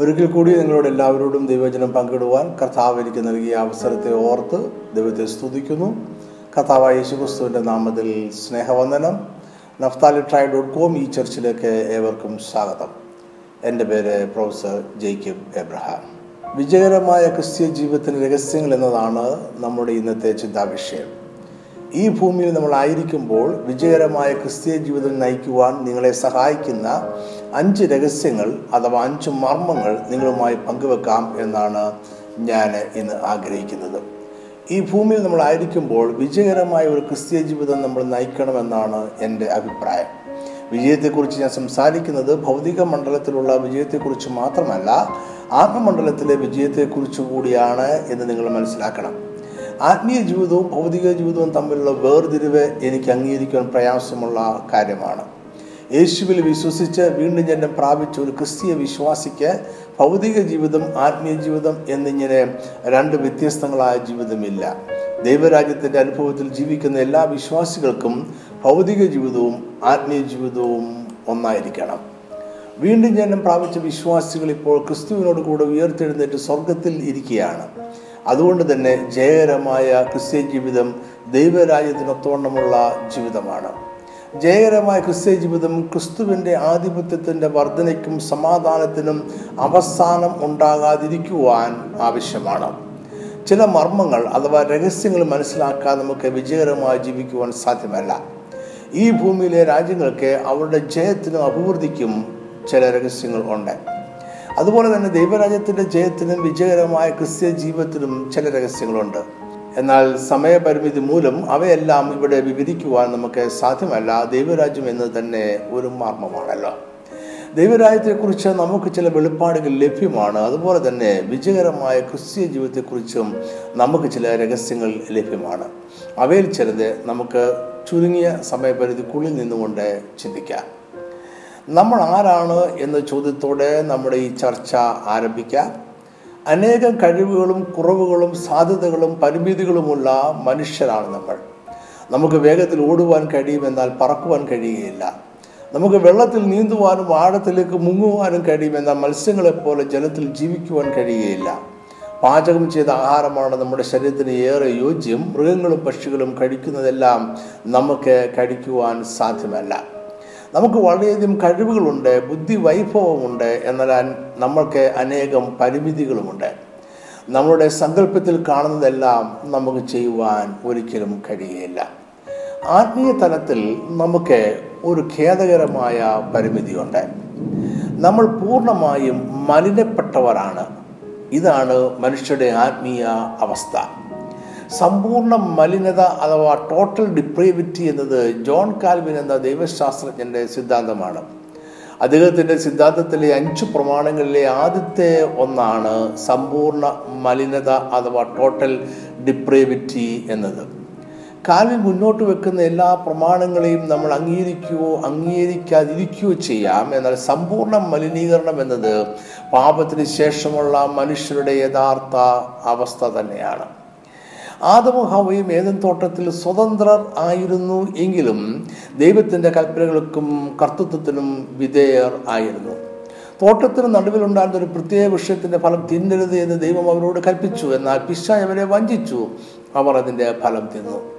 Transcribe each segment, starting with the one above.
ഒരിക്കൽ കൂടി നിങ്ങളോട് എല്ലാവരോടും ദൈവചനം പങ്കിടുവാൻ കർത്താവ് എനിക്ക് നൽകിയ അവസരത്തെ ഓർത്ത് ദൈവത്തെ സ്തുതിക്കുന്നു. കർത്താവായ യേശുക്രിസ്തുവിന്റെ നാമത്തിൽ സ്നേഹവന്ദനം. നഫ്താലി ട്രൈ ഡോട്ട് കോം ഈ ചർച്ചിലേക്ക് ഏവർക്കും സ്വാഗതം. എന്റെ പേര് പ്രൊഫസർ ജേക്കബ് എബ്രഹാം. വിജയകരമായ ക്രിസ്ത്യ ജീവിതത്തിന്റെ രഹസ്യങ്ങൾ എന്നതാണ് നമ്മുടെ ഇന്നത്തെ ചിന്താവിഷയം. ഈ ഭൂമിയിൽ നമ്മളായിരിക്കുമ്പോൾ വിജയകരമായ ക്രിസ്തീയ ജീവിതം നയിക്കുവാൻ നിങ്ങളെ സഹായിക്കുന്ന അഞ്ച് രഹസ്യങ്ങൾ അഥവാ അഞ്ച് മർമ്മങ്ങൾ നിങ്ങളുമായി പങ്കുവെക്കാം എന്നാണ് ഞാൻ ഇന്ന് ആഗ്രഹിക്കുന്നത്. ഈ ഭൂമിയിൽ നമ്മൾ ആയിരിക്കുമ്പോൾ വിജയകരമായ ഒരു ക്രിസ്തീയ ജീവിതം നമ്മൾ നയിക്കണമെന്നാണ് എന്റെ അഭിപ്രായം. വിജയത്തെക്കുറിച്ച് ഞാൻ സംസാരിക്കുന്നത് ഭൗതിക മണ്ഡലത്തിലുള്ള വിജയത്തെക്കുറിച്ച് മാത്രമല്ല ആത്മമണ്ഡലത്തിലെ വിജയത്തെക്കുറിച്ച് കൂടിയാണ് എന്ന് നിങ്ങൾ മനസ്സിലാക്കണം. ആത്മീയ ജീവിതവും ഭൗതിക ജീവിതവും തമ്മിലുള്ള വേർതിരിവ് എനിക്ക് അംഗീകരിക്കാൻ പ്രയാസമുള്ള കാര്യമാണ്. യേശുവിൽ വിശ്വസിച്ച് വീണ്ടും ജനം പ്രാപിച്ച ഒരു ക്രിസ്തീയ വിശ്വാസിക്ക് ഭൗതിക ജീവിതം ആത്മീയ ജീവിതം എന്നിങ്ങനെ രണ്ട് വ്യത്യസ്തങ്ങളായ ജീവിതമില്ല. ദൈവരാജ്യത്തിന്റെ അനുഭവത്തിൽ ജീവിക്കുന്ന എല്ലാ വിശ്വാസികൾക്കും ഭൗതിക ജീവിതവും ആത്മീയ ജീവിതവും ഒന്നായിരിക്കണം. വീണ്ടും ജനം പ്രാപിച്ച വിശ്വാസികൾ ഇപ്പോൾ ക്രിസ്തുവിനോട് കൂടെ ഉയർത്തെഴുന്നേറ്റ് സ്വർഗത്തിൽ ഇരിക്കുകയാണ്. അതുകൊണ്ട് തന്നെ ജയകരമായ ക്രിസ്ത്യൻ ജീവിതം ദൈവരാജ്യത്തിനൊത്തോണമുള്ള ജീവിതമാണ്. ജയകരമായ ക്രിസ്ത്യ ജീവിതം ക്രിസ്തുവിന്റെ ആധിപത്യത്തിന്റെ വർധനയ്ക്കും സമാധാനത്തിനും അവസാനം ഉണ്ടാകാതിരിക്കുവാൻ ആവശ്യമാണ്. ചില മർമ്മങ്ങൾ അഥവാ രഹസ്യങ്ങൾ മനസ്സിലാക്കാൻ നമുക്ക് വിജയകരമായി ജീവിക്കുവാൻ സാധ്യമല്ല. ഈ ഭൂമിയിലെ രാജ്യങ്ങൾക്ക് അവരുടെ ജയത്തിനും അഭിവൃദ്ധിക്കും ചില രഹസ്യങ്ങൾ ഉണ്ട്. അതുപോലെ തന്നെ ദൈവരാജ്യത്തിന്റെ ജയത്തിനും വിജയകരമായ ക്രിസ്ത്യ ജീവിതത്തിനും ചില രഹസ്യങ്ങളുണ്ട്. എന്നാൽ സമയപരിമിതി മൂലം അവയെല്ലാം ഇവിടെ വിവരിക്കുവാൻ നമുക്ക് സാധ്യമല്ല. ദൈവരാജ്യം എന്ന് തന്നെ ഒരു മർമ്മമാണല്ലോ. ദൈവരാജ്യത്തെക്കുറിച്ച് നമുക്ക് ചില വെളിപ്പാടുകൾ ലഭ്യമാണ്. അതുപോലെ തന്നെ വിജയകരമായ ക്രിസ്തീയ ജീവിതത്തെക്കുറിച്ചും നമുക്ക് ചില രഹസ്യങ്ങൾ ലഭ്യമാണ്. അവയിൽ ചിലത് നമുക്ക് ചുരുങ്ങിയ സമയപരിധിക്കുള്ളിൽ നിന്നുകൊണ്ട് ചിന്തിക്കാം. നമ്മൾ ആരാണ് എന്ന ചോദ്യത്തോടെ നമ്മുടെ ഈ ചർച്ച ആരംഭിക്കാം. അനേകം കഴിവുകളും കുറവുകളും സാധ്യതകളും പരിമിതികളുമുള്ള മനുഷ്യരാണ് നമ്മൾ. നമുക്ക് വേഗത്തിൽ ഓടുവാൻ കഴിയുമെന്നാൽ പറക്കുവാൻ കഴിയുകയില്ല. നമുക്ക് വെള്ളത്തിൽ നീന്തുവാനും ആഴത്തിലേക്ക് മുങ്ങുവാനും കഴിയുമെന്നാൽ മത്സ്യങ്ങളെപ്പോലെ ജലത്തിൽ ജീവിക്കുവാൻ കഴിയുകയില്ല. പാചകം ചെയ്ത ആഹാരമാണ് നമ്മുടെ ശരീരത്തിന് ഏറെ യോജ്യം. മൃഗങ്ങളും പക്ഷികളും കഴിക്കുന്നതെല്ലാം നമുക്ക് കഴിക്കുവാൻ സാധ്യമല്ല. നമുക്ക് വളരെയധികം കഴിവുകളുണ്ട് ബുദ്ധി വൈഭവമുണ്ട് എന്നാൽ നമ്മൾക്ക് അനേകം പരിമിതികളുമുണ്ട്. നമ്മുടെ സങ്കല്പത്തിൽ കാണുന്നതെല്ലാം നമുക്ക് ചെയ്യുവാൻ ഒരിക്കലും കഴിയുകയില്ല ആത്മീയ തലത്തിൽ നമുക്ക് ഒരു ഖേദകരമായ പരിമിതിയുണ്ട്. നമ്മൾ പൂർണമായും മലിനപ്പെട്ടവരാണ്. ഇതാണ് മനുഷ്യരുടെ ആത്മീയ അവസ്ഥ. സമ്പൂർണ മലിനത അഥവാ ടോട്ടൽ ഡിപ്രേവിറ്റി എന്നത് ജോൺ കാൽവിൻ എന്ന ദൈവശാസ്ത്രജ്ഞന്റെ സിദ്ധാന്തമാണ്. അദ്ദേഹത്തിന്റെ സിദ്ധാന്തത്തിലെ അഞ്ച് പ്രമാണങ്ങളിലെ ആദ്യത്തെ ഒന്നാണ് സമ്പൂർണ മലിനത അഥവാ ടോട്ടൽ ഡിപ്രേവിറ്റി എന്നത്. കാൽവിൻ മുന്നോട്ട് വെക്കുന്ന എല്ലാ പ്രമാണങ്ങളെയും നമ്മൾ അംഗീകരിക്കുകയോ അംഗീകരിക്കാതിരിക്കുകയോ ചെയ്യാം. എന്നാൽ സമ്പൂർണ മലിനീകരണം എന്നത് പാപത്തിന് ശേഷമുള്ള മനുഷ്യരുടെ യഥാർത്ഥ അവസ്ഥ തന്നെയാണ്. ആദമും ഹവയും ഏതൻ തോട്ടത്തിൽ സ്വതന്ത്രർ ആയിരുന്നു എങ്കിലും ദൈവത്തിന്റെ കൽപ്പനകൾക്കും കർത്തൃത്വത്തിനും വിധേയർ ആയിരുന്നു. തോട്ടത്തിന് നടുവിലുണ്ടായിരുന്ന ഒരു പ്രത്യേക വിഷയത്തിന്റെ ഫലം തിന്നരുത് എന്ന് ദൈവം അവരോട് കൽപ്പിച്ചു. എന്നാൽ പിശ അവരെ വഞ്ചിച്ചു. അവർ അതിന്റെ ഫലം തിന്നു.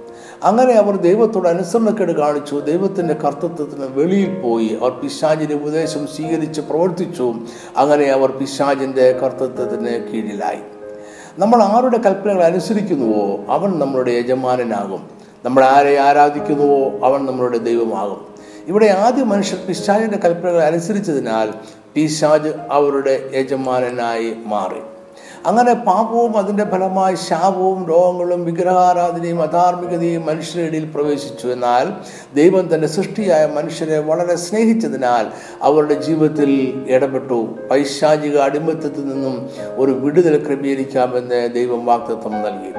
അങ്ങനെ അവർ ദൈവത്തോട് അനുസരണക്കേട് കാണിച്ചു. ദൈവത്തിന്റെ കർത്തൃത്വത്തിന് വെളിയിൽ പോയി. അവർ പിശാജിന്റെ ഉപദേശം സ്വീകരിച്ച് പ്രവർത്തിച്ചു. അങ്ങനെ അവർ പിശാജിന്റെ കർത്തൃത്വത്തിന് കീഴിലായി. നമ്മൾ ആരുടെ കൽപ്പനകൾ അനുസരിക്കുന്നുവോ അവൻ നമ്മളുടെ യജമാനനാകും. നമ്മൾ ആരെ ആരാധിക്കുന്നുവോ അവൻ നമ്മളുടെ ദൈവമാകും. ഇവിടെ ആദ്യ മനുഷ്യർ പിശാജിന്റെ കൽപ്പനകൾ അനുസരിച്ചതിനാൽ പിശാജ് അവരുടെ യജമാനനായി മാറി. അങ്ങനെ പാപവും അതിന്റെ ഫലമായി ശാപവും രോഗങ്ങളും വിഗ്രഹാരാധനയും അധാർമികതയും മനുഷ്യരുടെ ഇടയിൽ പ്രവേശിച്ചു. എന്നാൽ ദൈവം തന്റെ സൃഷ്ടിയായ മനുഷ്യരെ വളരെ സ്നേഹിച്ചതിനാൽ അവരുടെ ജീവിതത്തിൽ ഇടപെട്ടു. പൈശാചിക അടിമത്തത്തിൽ നിന്നും ഒരു വിടുതൽ ക്രമീകരിക്കാമെന്ന് ദൈവം വാക്തത്വം നൽകി.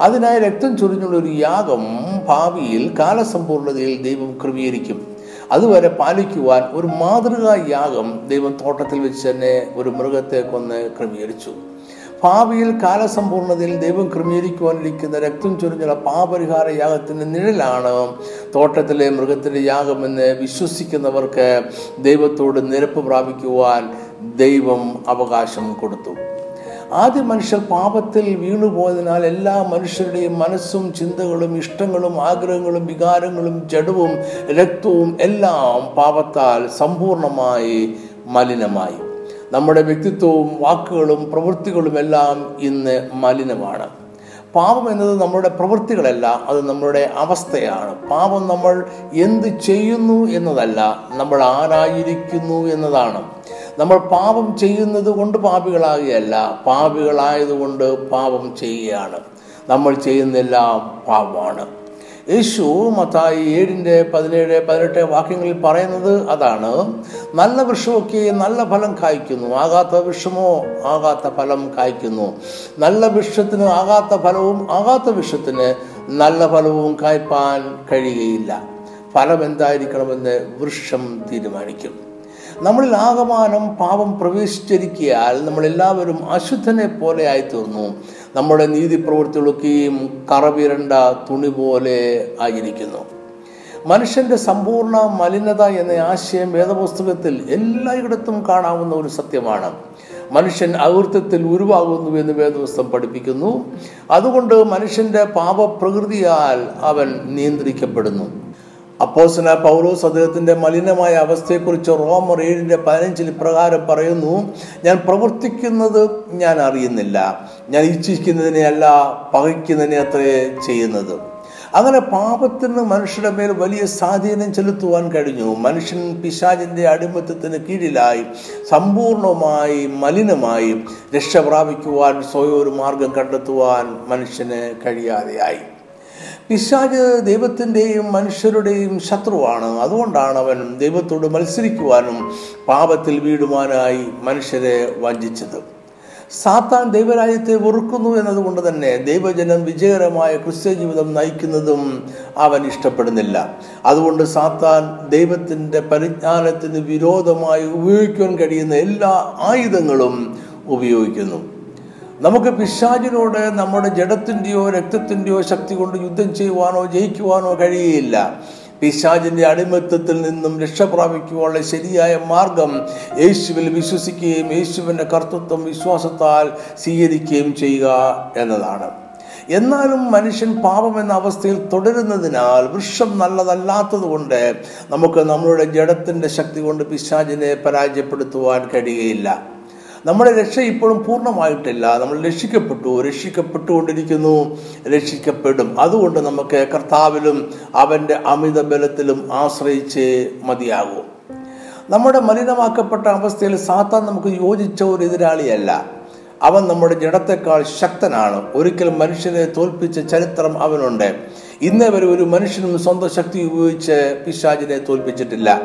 അതിനായി രക്തം ചൊരിഞ്ഞുള്ള ഒരു യാഗം ഭാവിയിൽ കാലസമ്പൂർണതയിൽ ദൈവം ക്രമീകരിക്കും. അതുവരെ പാലിക്കുവാൻ ഒരു മാതൃകാ യാഗം ദൈവം തോട്ടത്തിൽ വെച്ച് തന്നെ ഒരു മൃഗത്തെ കൊന്ന് ക്രമീകരിച്ചു. ഭാവിയിൽ കാലസമ്പൂർണതയിൽ ദൈവം ക്രമീകരിക്കുവാനിരിക്കുന്ന രക്തം ചൊരിഞ്ഞുള്ള പാപരിഹാര യാഗത്തിന്റെ നിഴലാണ് തോട്ടത്തിലെ മൃഗത്തിന്റെ യാഗമെന്ന് വിശ്വസിക്കുന്നവർക്ക് ദൈവത്തോട് നിരപ്പ് പ്രാപിക്കുവാൻ ദൈവം അവകാശം കൊടുത്തു. ആദ്യ മനുഷ്യർ പാപത്തിൽ വീണുപോയതിനാൽ എല്ലാ മനുഷ്യരുടെയും മനസ്സും ചിന്തകളും ഇഷ്ടങ്ങളും ആഗ്രഹങ്ങളും വികാരങ്ങളും ജഡവും രക്തവും എല്ലാം പാപത്താൽ സമ്പൂർണമായി മലിനമായി. നമ്മുടെ വ്യക്തിത്വവും വാക്കുകളും പ്രവൃത്തികളും എല്ലാം ഇന്ന് മലിനമാണ്. പാപം എന്നത് നമ്മുടെ പ്രവൃത്തികളല്ല അത് നമ്മുടെ അവസ്ഥയാണ്. പാപം നമ്മൾ എന്ത് ചെയ്യുന്നു എന്നതല്ല നമ്മൾ ആരായിരിക്കുന്നു എന്നതാണ്. നമ്മൾ പാപം ചെയ്യുന്നത് കൊണ്ട് പാപികളാകുകയല്ല പാപികളായതുകൊണ്ട് പാപം ചെയ്യുകയാണ്. നമ്മൾ ചെയ്യുന്നെല്ലാം പാപമാണ്. യേശു മത്തായി ഏഴിന്റെ പതിനേഴ് പതിനെട്ട് വാക്യങ്ങളിൽ പറയുന്നത് അതാണ്. നല്ല വൃക്ഷമൊക്കെ നല്ല ഫലം കായ്ക്കുന്നു. ആകാത്ത വൃക്ഷമോ ആകാത്ത ഫലം കായ്ക്കുന്നു. നല്ല വൃക്ഷത്തിന് ആകാത്ത ഫലവും ആകാത്ത വൃക്ഷത്തിന് നല്ല ഫലവും കായ്പാൻ കഴിയുകയില്ല. ഫലം എന്തായിരിക്കണമെന്ന് വൃക്ഷം തീരുമാനിക്കും. നമ്മളിൽ ആകമാനം പാപം പ്രവേശിച്ചിരിക്കിയാൽ നമ്മളെല്ലാവരും അശുദ്ധനെ പോലെ ആയിത്തീർന്നു. നമ്മുടെ നീതി പ്രവൃത്തികളൊക്കെയും കറവിരണ്ട തുണി പോലെ ആയിരിക്കുന്നു. മനുഷ്യന്റെ സമ്പൂർണ മലിനത എന്ന ആശയം വേദപുസ്തകത്തിൽ എല്ലായിടത്തും കാണാവുന്ന ഒരു സത്യമാണ്. മനുഷ്യൻ അകൃത്യത്തിൽ ഉരുവാകുന്നു എന്ന് വേദപുസ്തകം പഠിപ്പിക്കുന്നു. അതുകൊണ്ട് മനുഷ്യന്റെ പാപപ്രകൃതിയാൽ അവൻ നിയന്ത്രിക്കപ്പെടുന്നു. അപ്പോസന പൗലോസ് അദ്ദേഹത്തിന്റെ മലിനമായ അവസ്ഥയെക്കുറിച്ച് റോമർ ഏഴിന്റെ പതിനഞ്ചിൽ ഇപ്രകാരം പറയുന്നു ഞാൻ പ്രവർത്തിക്കുന്നത് ഞാൻ അറിയുന്നില്ല. ഞാൻ ഇച്ഛിക്കുന്നതിനെയല്ല പകയ്ക്കുന്നതിനെ അത്രേ ചെയ്യുന്നത്. അങ്ങനെ പാപത്തിന് മനുഷ്യരുടെ മേൽ വലിയ സ്വാധീനം ചെലുത്തുവാൻ കഴിഞ്ഞു. മനുഷ്യൻ പിശാചിന്റെ അടിമത്തത്തിന് കീഴിലായി സമ്പൂർണമായി മലിനമായി രക്ഷ പ്രാപിക്കുവാൻ സ്വയം ഒരു മാർഗം കണ്ടെത്തുവാൻ മനുഷ്യന് കഴിയാതെയായി. പിശാജ് ദൈവത്തിന്റെയും മനുഷ്യരുടെയും ശത്രുവാണ്. അതുകൊണ്ടാണ് അവൻ ദൈവത്തോട് മത്സരിക്കുവാനും പാപത്തിൽ വീടുവാനായി മനുഷ്യരെ വഞ്ചിച്ചത്. സാത്താൻ ദൈവരാജ്യത്തെ വെറുക്കുന്നു എന്നതുകൊണ്ട് തന്നെ ദൈവജനം വിജയകരമായ ക്രിസ്ത്യ ജീവിതം നയിക്കുന്നതും അവൻ ഇഷ്ടപ്പെടുന്നില്ല. അതുകൊണ്ട് സാത്താൻ ദൈവത്തിന്റെ പരിജ്ഞാനത്തിന് വിരോധമായി ഉപയോഗിക്കാൻ കഴിയുന്ന എല്ലാ ആയുധങ്ങളും ഉപയോഗിക്കുന്നു. നമുക്ക് പിശാചിനോട് നമ്മുടെ ജഡത്തിന്റെയോ രക്തത്തിന്റെയോ ശക്തി കൊണ്ട് യുദ്ധം ചെയ്യുവാനോ ജയിക്കുവാനോ കഴിയുകയില്ല പിശാചിന്റെ അടിമത്തത്തിൽ നിന്നും രക്ഷ പ്രാപിക്കുവാനുള്ള ശരിയായ മാർഗം യേശുവിൽ വിശ്വസിക്കുകയും യേശുവിന്റെ കർത്തൃത്വം വിശ്വാസത്താൽ സ്വീകരിക്കുകയും ചെയ്യുക എന്നതാണ്. എന്നാലും മനുഷ്യൻ പാപം എന്ന അവസ്ഥയിൽ തുടരുന്നതിനാൽ വൃക്ഷം നല്ലതല്ലാത്തത് കൊണ്ട് നമുക്ക് നമ്മളുടെ ജഡത്തിന്റെ ശക്തി കൊണ്ട് പിശാചിനെ പരാജയപ്പെടുത്തുവാൻ കഴിയുകയില്ല നമ്മുടെ രക്ഷ ഇപ്പോഴും പൂർണമായിട്ടില്ല. നമ്മൾ രക്ഷിക്കപ്പെട്ടു. രക്ഷിക്കപ്പെട്ടുകൊണ്ടിരിക്കുന്നു. രക്ഷിക്കപ്പെടും. അതുകൊണ്ട് നമുക്ക് കർത്താവിലും അവന്റെ അമിത ബലത്തിലും ആശ്രയിച്ച് മതിയാകൂ. നമ്മുടെ മലിനമാക്കപ്പെട്ട അവസ്ഥയിൽ സാത്താൻ നമുക്ക് യോജിച്ച ഒരു എതിരാളിയല്ല. അവൻ നമ്മുടെ ജഡത്തെക്കാൾ ശക്തനാണ്. ഒരിക്കൽ മനുഷ്യനെ തോൽപ്പിച്ച ചരിത്രം അവനുണ്ട്. ഇന്നേ വരെ ഒരു മനുഷ്യനും സ്വന്തം ശക്തി ഉപയോഗിച്ച് പിശാചിനെ തോൽപ്പിച്ചിട്ടില്ല.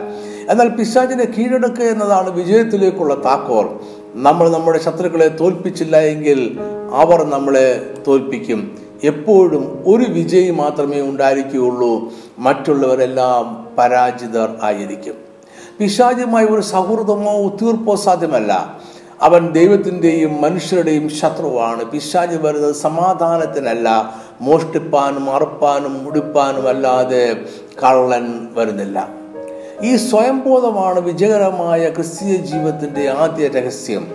എന്നാൽ പിശാചിനെ കീഴടക്കുക എന്നതാണ് വിജയത്തിലേക്കുള്ള താക്കോൽ. നമ്മൾ നമ്മുടെ ശത്രുക്കളെ തോൽപ്പിച്ചില്ല എങ്കിൽ അവർ നമ്മളെ തോൽപ്പിക്കും. എപ്പോഴും ഒരു വിജയി മാത്രമേ ഉണ്ടായിരിക്കുകയുള്ളൂ. മറ്റുള്ളവരെല്ലാം പരാജിതർ ആയിരിക്കും. പിശാചുമായി ഒരു സൗഹൃദമോ തീർപ്പോ സാധ്യമല്ല. അവൻ ദൈവത്തിന്റെയും മനുഷ്യരുടെയും ശത്രുവാണ്. പിശാജ് വരുന്നത് സമാധാനത്തിനല്ല. മോഷ്ടിപ്പാനും അറുപ്പാനും മുടിപ്പാനും അല്ലാതെ കള്ളൻ വരുന്നില്ല. ഈ സ്വയംബോധമാണ് വിജയകരമായ ക്രിസ്തീയ ജീവിതത്തിന്റെ ആദ്യ രഹസ്യം.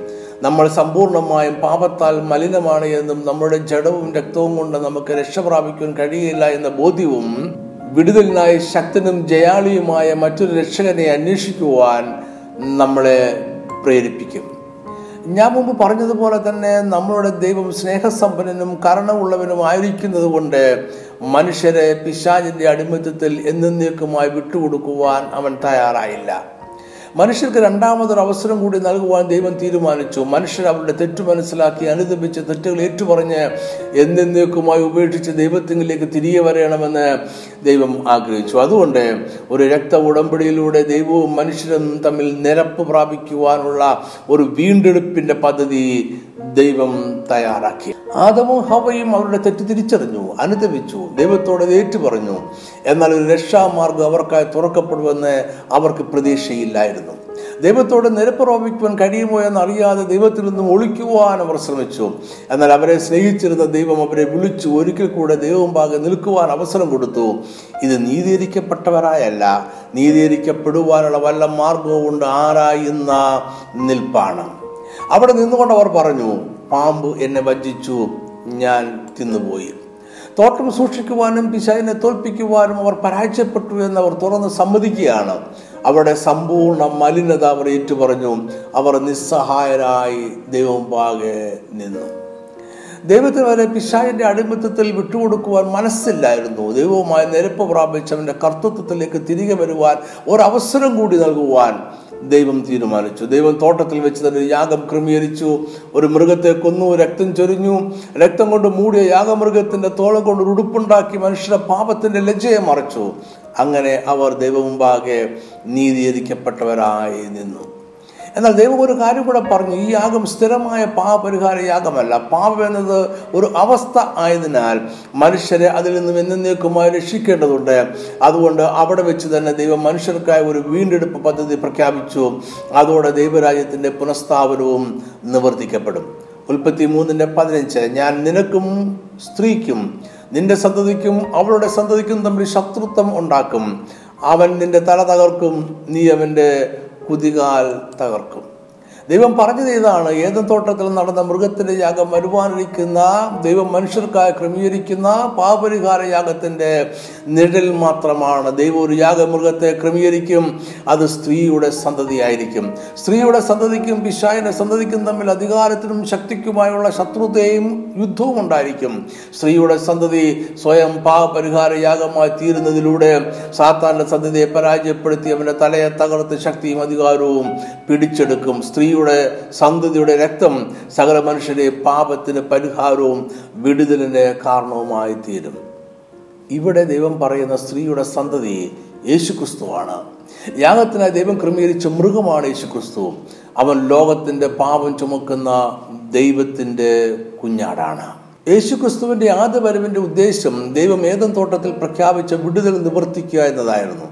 നമ്മൾ സമ്പൂർണമായും പാപത്താൽ മലിനമാണ് എന്നും നമ്മുടെ ജഡവും രക്തവും കൊണ്ട് നമുക്ക് രക്ഷ പ്രാപിക്കാൻ കഴിയില്ല എന്ന ബോധ്യവും വിടുതലിനായി ശക്തനും ജയാളിയുമായ മറ്റൊരു രക്ഷകനെ അന്വേഷിക്കുവാൻ നമ്മളെ പ്രേരിപ്പിക്കും. ഞാൻ മുമ്പ് പറഞ്ഞതുപോലെ തന്നെ നമ്മളുടെ ദൈവം സ്നേഹസമ്പന്നനും കരണമുള്ളവനും ആയിരിക്കുന്നത് കൊണ്ട് മനുഷ്യരെ പിശാചിന്റെ അടിമത്തത്തിൽ എന്നേക്കുമായി വിട്ടുകൊടുക്കുവാൻ അവൻ തയ്യാറായില്ല. മനുഷ്യർക്ക് രണ്ടാമതൊരു അവസരം കൂടി നൽകുവാൻ ദൈവം തീരുമാനിച്ചു. മനുഷ്യർ അവരുടെ തെറ്റ് മനസ്സിലാക്കി അനുദപിച്ച് തെറ്റുകൾ ഏറ്റുപറഞ്ഞ് എന്നേക്കുമായി ഉപേക്ഷിച്ച് ദൈവത്തിങ്കിലേക്ക് തിരികെ വരയണമെന്ന് ദൈവം ആഗ്രഹിച്ചു. അതുകൊണ്ട് ഒരു രക്ത ഉടമ്പടിയിലൂടെ ദൈവവും മനുഷ്യരും തമ്മിൽ നിരപ്പ് പ്രാപിക്കുവാനുള്ള ഒരു വീണ്ടെടുപ്പിന്റെ പദ്ധതി ദൈവം തയ്യാറാക്കി. ആദമും ഹവയും അവരുടെ തെറ്റ് തിരിച്ചറിഞ്ഞു അനുദപിച്ചു ദൈവത്തോട് ഏറ്റുപറഞ്ഞു. എന്നാൽ ഒരു രക്ഷാമാർഗം അവർക്കായി തുറക്കപ്പെടുമെന്ന് അവർക്ക് പ്രതീക്ഷയില്ലായിരുന്നു. ദൈവത്തോട് നിരപ്പുറപ്പിക്കുവാൻ കഴിയുമോ എന്നറിയാതെ ദൈവത്തിൽ നിന്നും ഒളിക്കുവാൻ അവർ ശ്രമിച്ചു. എന്നാൽ അവരെ സ്നേഹിച്ചിരുന്ന ദൈവം അവരെ വിളിച്ചു. ഒരിക്കൽ കൂടെ ദൈവം പാകെ നിൽക്കുവാൻ അവസരം കൊടുത്തു. ഇത് നീതീകരിക്കപ്പെട്ടവരായല്ല. നീതീകരിക്കപ്പെടുവാനുള്ള വല്ല മാർഗവും കൊണ്ട് ആരായുന്ന നിൽപ്പാണ്. അവിടെ നിന്നുകൊണ്ട് അവർ പറഞ്ഞു പാമ്പ് എന്നെ വഞ്ചിച്ചു. ഞാൻ തിന്നുപോയി. തോട്ടം സൂക്ഷിക്കുവാനും പിശാചിനെ തോൽപ്പിക്കുവാനും അവർ പരാജയപ്പെട്ടു എന്ന് അവർ തുറന്ന് സമ്മതിക്കുകയാണ്. അവരുടെ സമ്പൂർണ മലിനത അവർ ഏറ്റുപറഞ്ഞു. അവർ നിസ്സഹായരായി ദൈവം പാകെ നിന്നു. ദൈവത്തിന് വരെ പിശാചിന്റെ അടിമത്തത്തിൽ വിട്ടുകൊടുക്കുവാൻ മനസ്സില്ലായിരുന്നു. ദൈവവുമായി നിരപ്പ് പ്രാപിച്ചവന്റെ കർത്തൃത്വത്തിലേക്ക് തിരികെ വരുവാൻ ഒരവസരം കൂടി നൽകുവാൻ ദൈവം തീരുമാനിച്ചു. ദൈവം തോട്ടത്തിൽ വെച്ച് തന്നെ യാഗം ക്രമീകരിച്ചു. ഒരു മൃഗത്തെ കൊന്നു രക്തം ചൊരിഞ്ഞു. രക്തം കൊണ്ട് മൂടിയ യാഗമൃഗത്തിന്റെ തോളം കൊണ്ട് ഉടുപ്പുണ്ടാക്കി മനുഷ്യരുടെ പാപത്തിന്റെ ലജ്ജയെ മറച്ചു. അങ്ങനെ അവർ ദൈവമുമ്പാകെ നീതീകരിക്കപ്പെട്ടവരായി നിന്നു. എന്നാൽ ദൈവം ഒരു കാര്യം കൂടെ പറഞ്ഞു ഈ യാഗം സ്ഥിരമായ പാപപരിഹാര യാഗമല്ല. പാപം എന്നത് ഒരു അവസ്ഥ ആയതിനാൽ മനുഷ്യരെ അതിൽ നിന്നും എന്നേക്കുമായി രക്ഷിക്കേണ്ടതുണ്ട്. അതുകൊണ്ട് അവിടെ വെച്ച് തന്നെ ദൈവം മനുഷ്യർക്കായി ഒരു വീണ്ടെടുപ്പ് പദ്ധതി പ്രഖ്യാപിച്ചു. അതോടെ ദൈവരാജ്യത്തിന്റെ പുനഃസ്ഥാപനവും നിവർത്തിക്കപ്പെടും. ഉൽപ്പത്തി മൂന്നിന്റെ പതിനഞ്ച് ഞാൻ നിനക്കും സ്ത്രീക്കും നിന്റെ സന്തതിക്കും അവളുടെ സന്തതിക്കും തമ്മിൽ ശത്രുത്വം ഉണ്ടാക്കും. അവൻ നിന്റെ തല തകർക്കും നീ അവന്റെ കുതികാൽ തകർക്കും. ദൈവം പറഞ്ഞത് ഇതാണ്. ഏത് തോട്ടത്തിൽ നടന്ന മൃഗത്തിന്റെ യാഗം വരുവാനിരിക്കുന്ന ദൈവം മനുഷ്യർക്കായി ക്രമീകരിക്കുന്ന പാപരിഹാര യാഗത്തിന്റെ നിഴൽ മാത്രമാണ്. ദൈവം ഒരു യാഗമൃഗത്തെ ക്രമീകരിക്കും അത് സ്ത്രീയുടെ സന്തതിയായിരിക്കും. സ്ത്രീയുടെ സന്തതിക്കും പിശായന സന്തതിക്കും തമ്മിൽ അധികാരത്തിനും ശക്തിക്കുമായുള്ള ശത്രുതയും യുദ്ധവും ഉണ്ടായിരിക്കും. സ്ത്രീയുടെ സന്തതി സ്വയം പാപപരിഹാര യാഗമായി തീരുന്നതിലൂടെ സാത്താന്റെ സന്തതിയെ പരാജയപ്പെടുത്തി അവന്റെ തലയെ തകർത്ത് ശക്തിയും അധികാരവും പിടിച്ചെടുക്കും. സ്ത്രീയുടെ സന്തതിയുടെ രക്തം സകല മനുഷ്യരെ പാപത്തിന് പരിഹാരവും വിടുതലിന് കാരണവുമായി തീരും ഇവിടെ ദൈവം പറയുന്ന സ്ത്രീയുടെ സന്തതി യേശുക്രിസ്തുവാണ്. യാഗത്തിനായി ദൈവം ക്രമീകരിച്ച മൃഗമാണ് യേശുക്രിസ്തു. അവൻ ലോകത്തിന്റെ പാപം ചുമക്കുന്ന ദൈവത്തിന്റെ കുഞ്ഞാടാണ്. യേശുക്രിസ്തുവിന്റെ ആദ്യ വരവിന്റെ ഉദ്ദേശം ദൈവം ഏതൻ തോട്ടത്തിൽ പ്രഖ്യാപിച്ച വിടുതൽ നിവർത്തിക്കുക എന്നതായിരുന്നു.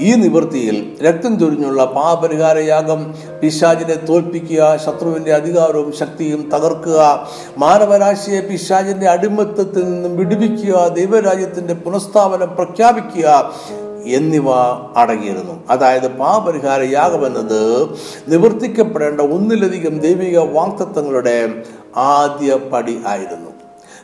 ഈ നിവൃത്തിയിൽ രക്തം ചൊരിഞ്ഞുള്ള പാപരിഹാര യാഗം പിശാചിനെ തോൽപ്പിക്കുക ശത്രുവിന്റെ അധികാരവും ശക്തിയും തകർക്കുക മാനവരാശിയെ പിശാചിന്റെ അടിമത്തത്തിൽ നിന്നും വിടുവിക്കുക ദൈവരാജ്യത്തിന്റെ പുനഃസ്ഥാപനം പ്രഖ്യാപിക്കുക എന്നിവ അടങ്ങിയിരുന്നു. അതായത് പാപരിഹാര യാഗം എന്നത് നിവർത്തിക്കപ്പെടേണ്ട ഒന്നിലധികം ദൈവിക വാക്തത്വങ്ങളുടെ ആദ്യ പടി ആയിരുന്നു.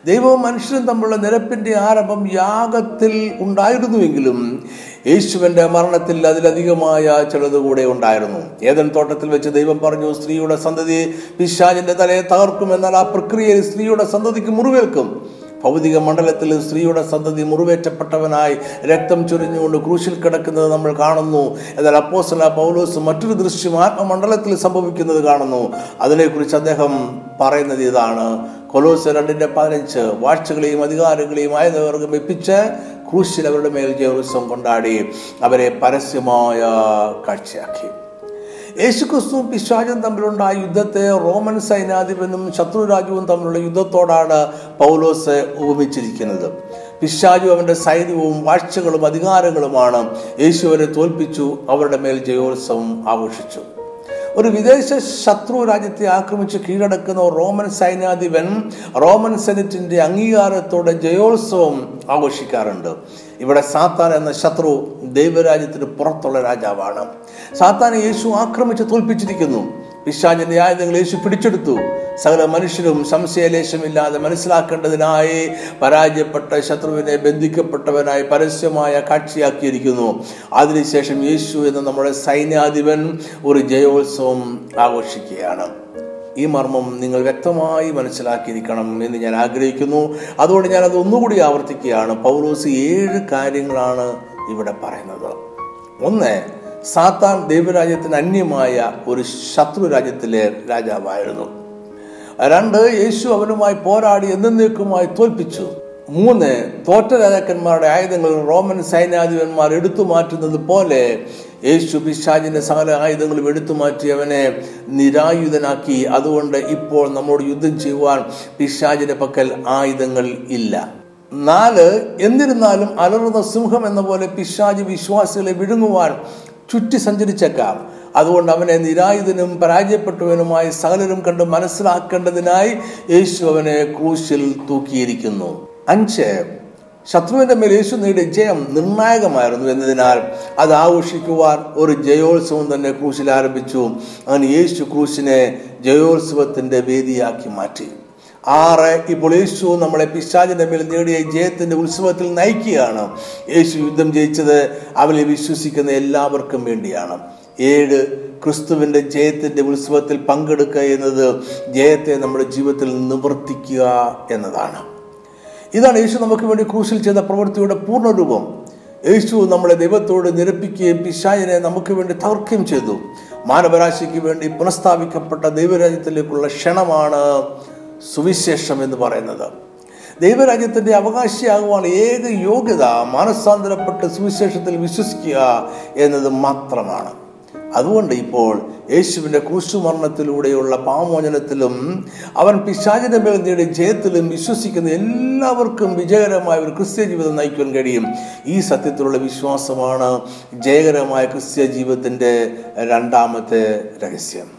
ദൈവവും മനുഷ്യനും തമ്മിലുള്ള നിരപ്പിന്റെ ആരംഭം യാഗത്തിൽ ഉണ്ടായിരുന്നുവെങ്കിലും യേശുവിന്റെ മരണത്തിൽ അതിലധികമായ ചിലത് കൂടെ ഉണ്ടായിരുന്നു. ഏതൻ തോട്ടത്തിൽ വെച്ച് ദൈവം പറഞ്ഞു സ്ത്രീയുടെ സന്തതി പിശാചിന്റെ തലയെ തകർക്കും എന്നാൽ ആ പ്രക്രിയയിൽ സ്ത്രീയുടെ സന്തതിക്ക് മുറിവേൽക്കും. ഭൗതിക മണ്ഡലത്തിൽ സ്ത്രീയുടെ സന്തതി മുറിവേറ്റപ്പെട്ടവനായി രക്തം ചൊരിഞ്ഞുകൊണ്ട് ക്രൂശിൽ കിടക്കുന്നത് നമ്മൾ കാണുന്നു. എന്നാൽ അപ്പോസല പൗലോസ് മറ്റൊരു ദൃശ്യം ആത്മമണ്ഡലത്തിൽ സംഭവിക്കുന്നത് കാണുന്നു. അതിനെക്കുറിച്ച് അദ്ദേഹം പറയുന്നത് ഇതാണ്. കൊലോസ് രണ്ടിന്റെ പതിനഞ്ച് വാഴ്ചകളെയും അധികാരങ്ങളെയും ആയതവർക്ക് വെപ്പിച്ച് ക്രൂശിൽ അവരുടെ മേൽ ജയോത്സവം കൊണ്ടാടി. അവരെ പരസ്യമായ കാഴ്ചയാക്കി. യേശുക്രിസ്തുവും പിശാചും തമ്മിലുണ്ടായ യുദ്ധത്തെ റോമൻ സൈനാധിപനും ശത്രുരാജുവും തമ്മിലുള്ള യുദ്ധത്തോടാണ് പൗലോസ് ഉപമിച്ചിരിക്കുന്നത്. പിശാജു അവന്റെ സൈന്യവും വാഴ്ചകളും അധികാരങ്ങളുമാണ്. യേശുവരെ തോൽപ്പിച്ചു അവരുടെ മേൽ ജയോത്സവം ആഘോഷിച്ചു. ഒരു വിദേശ ശത്രു രാജ്യത്തെ ആക്രമിച്ച് കീഴടക്കുന്ന റോമൻ സൈന്യാധിപൻ റോമൻ സെനറ്റിന്റെ അംഗീകാരത്തോടെ ജയോത്സവം ആഘോഷിക്കാറുണ്ട്. ഇവിടെ സാത്താൻ എന്ന ശത്രു ദൈവരാജ്യത്തിന് പുറത്തുള്ള രാജാവാണ്. സാത്താൻ യേശു ആക്രമിച്ച് തോൽപ്പിച്ചിരിക്കുന്നു. പിശാചിന്റെ ആയുധങ്ങൾ യേശു പിടിച്ചെടുത്തു. സകല മനുഷ്യരും സംശയലേശമില്ലാതെ മനസ്സിലാക്കേണ്ടതിനായി പരാജയപ്പെട്ട ശത്രുവിനെ ബന്ധിക്കപ്പെട്ടവനായി പരസ്യമായ കാഴ്ചയാക്കിയിരിക്കുന്നു. അതിനുശേഷം യേശു എന്ന നമ്മുടെ സൈന്യാധിപൻ ഒരു ജയോത്സവം ആഘോഷിക്കുകയാണ്. ഈ മർമ്മം നിങ്ങൾ വ്യക്തമായി മനസ്സിലാക്കിയിരിക്കണം എന്ന് ഞാൻ ആഗ്രഹിക്കുന്നു. അതുകൊണ്ട് ഞാൻ അത് ഒന്നുകൂടി ആവർത്തിക്കുകയാണ്. പൗലോസ് ഏഴ് കാര്യങ്ങളാണ് ഇവിടെ പറയുന്നത്. ഒന്ന് സാത്താൻ ദൈവരാജ്യത്തിന് അന്യമായ ഒരു ശത്രു രാജ്യത്തിലെ രാജാവായിരുന്നു. രണ്ട് യേശു അവനുമായി പോരാടി എന്നേക്കുമായി തോൽപ്പിച്ചു. മൂന്ന് തോറ്റ രാജാക്കന്മാരുടെ ആയുധങ്ങൾ റോമൻ സൈന്യാധിപന്മാർ എടുത്തു മാറ്റുന്നത് പോലെ യേശു പിശാജിന്റെ സകല ആയുധങ്ങളും എടുത്തു മാറ്റി അവനെ നിരായുധനാക്കി. അതുകൊണ്ട് ഇപ്പോൾ നമ്മോട് യുദ്ധം ചെയ്യുവാൻ പിശാജിന്റെ പക്കൽ ആയുധങ്ങൾ ഇല്ല. നാല് എന്നിരുന്നാലും അലറുന്ന സിംഹം എന്ന പോലെ പിശാജ് വിശ്വാസികളെ വിഴുങ്ങുവാൻ ചുറ്റി സഞ്ചരിച്ചേക്കാം. അതുകൊണ്ട് അവനെ നിരായുധനും പരാജയപ്പെട്ടവനുമായി സകലരും കണ്ട് മനസ്സിലാക്കേണ്ടതിനായി യേശു അവനെ ക്രൂശിൽ തൂക്കിയിരിക്കുന്നു. അഞ്ച് ശത്രുവിന്റെ മേൽ യേശു നേടിയ ജയം നിർണായകമായിരുന്നു എന്നതിനാൽ അത് ആഘോഷിക്കുവാൻ ഒരു ജയോത്സവം തന്നെ ക്രൂശിൽ ആരംഭിച്ചു. അങ്ങനെ യേശു ക്രൂശിനെ ജയോത്സവത്തിന്റെ വേദിയാക്കി മാറ്റി. ആറ് ഇപ്പോൾ യേശു നമ്മളെ പിശാചിന്റെ മേൽ നേടിയ ജയത്തിന്റെ ഉത്സവത്തിൽ നയിക്കുകയാണ്. യേശു യുദ്ധം ജയിച്ചത് അവനെ വിശ്വസിക്കുന്ന എല്ലാവർക്കും വേണ്ടിയാണ്. ഏഴ് ക്രിസ്തുവിന്റെ ജയത്തിന്റെ ഉത്സവത്തിൽ പങ്കെടുക്കുക എന്നത് ജയത്തെ നമ്മുടെ ജീവിതത്തിൽ നിവർത്തിക്കുക എന്നതാണ്. ഇതാണ് യേശു നമുക്ക് വേണ്ടി ക്രൂശിൽ ചെയ്ത പ്രവൃത്തിയുടെ പൂർണരൂപം. യേശു നമ്മളെ ദൈവത്തോട് നിരപ്പിക്കുകയും പിശാചിനെ നമുക്ക് വേണ്ടി തകർക്കുകയും ചെയ്തു. മാനവരാശിക്ക് വേണ്ടി പുനഃസ്ഥാപിക്കപ്പെട്ട ദൈവരാജ്യത്തിലേക്കുള്ള ക്ഷണമാണ് സുവിശേഷം എന്ന് പറയുന്നത്. ദൈവരാജ്യത്തിന്റെ അവകാശിയാകുവാൻ ഏക യോഗ്യത മാനസാന്തരപ്പെട്ട് സുവിശേഷത്തിൽ വിശ്വസിക്കുക എന്നത് മാത്രമാണ്. അതുകൊണ്ട് ഇപ്പോൾ യേശുവിന്റെ ക്രൂശുമരണത്തിലൂടെയുള്ള പാമോചനത്തിലും അവൻ പിശാചിന്റെ മേൽ നേടിയ ജയത്തിലും വിശ്വസിക്കുന്ന എല്ലാവർക്കും വിജയകരമായ ഒരു ക്രിസ്ത്യ ജീവിതം നയിക്കാൻ കഴിയും. ഈ സത്യത്തിലുള്ള വിശ്വാസമാണ് ജയകരമായ ക്രിസ്ത്യ ജീവിതത്തിന്റെ രണ്ടാമത്തെ രഹസ്യം.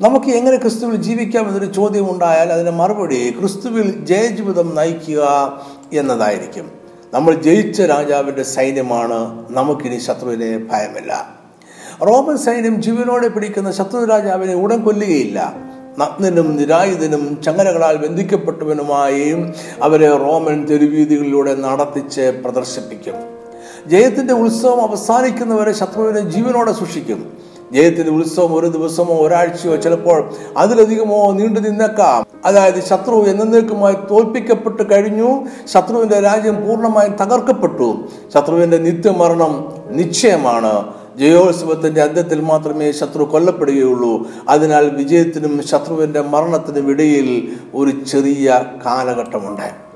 നമുക്ക് എങ്ങനെ ക്രിസ്തുവിൽ ജീവിക്കാം എന്നൊരു ചോദ്യം ഉണ്ടായാൽ അതിന് മറുപടി ക്രിസ്തുവിൽ ജയജീവിതം നയിക്കുക എന്നതായിരിക്കും. നമ്മൾ ജയിച്ച രാജാവിന്റെ സൈന്യമാണ് നമുക്കിനി ശത്രുവിനെ ഭയമില്ല. റോമൻ സൈന്യം ജീവനോടെ പിടിക്കുന്ന ശത്രു രാജാവിനെ ഉടൻ കൊല്ലുകയില്ല. നഗ്നനും നിരായുധനും ചങ്ങലകളാൽ ബന്ധിക്കപ്പെട്ടവനുമായി അവരെ റോമൻ തെരുവീതികളിലൂടെ നടത്തിച്ച് പ്രദർശിപ്പിക്കും. ജയത്തിന്റെ ഉത്സവം അവസാനിക്കുന്നവരെ ശത്രുവിനെ ജീവനോടെ സൂക്ഷിക്കും. ജയത്തിന്റെ ഉത്സവം ഒരു ദിവസമോ ഒരാഴ്ചയോ ചിലപ്പോൾ അതിലധികമോ നീണ്ടു നിന്നേക്കാം. അതായത് ശത്രു എന്നേക്കുമായി തോൽപ്പിക്കപ്പെട്ട് കഴിഞ്ഞു. ശത്രുവിന്റെ രാജ്യം പൂർണമായും തകർക്കപ്പെട്ടു. ശത്രുവിന്റെ നിത്യമരണം നിശ്ചയമാണ്. ജയോത്സവത്തിന്റെ അന്ത്യത്തിൽ മാത്രമേ ശത്രു കൊല്ലപ്പെടുകയുള്ളൂ. അതിനാൽ വിജയത്തിനും ശത്രുവിന്റെ മരണത്തിനും ഇടയിൽ ഒരു ചെറിയ കാലഘട്ടമുണ്ട്.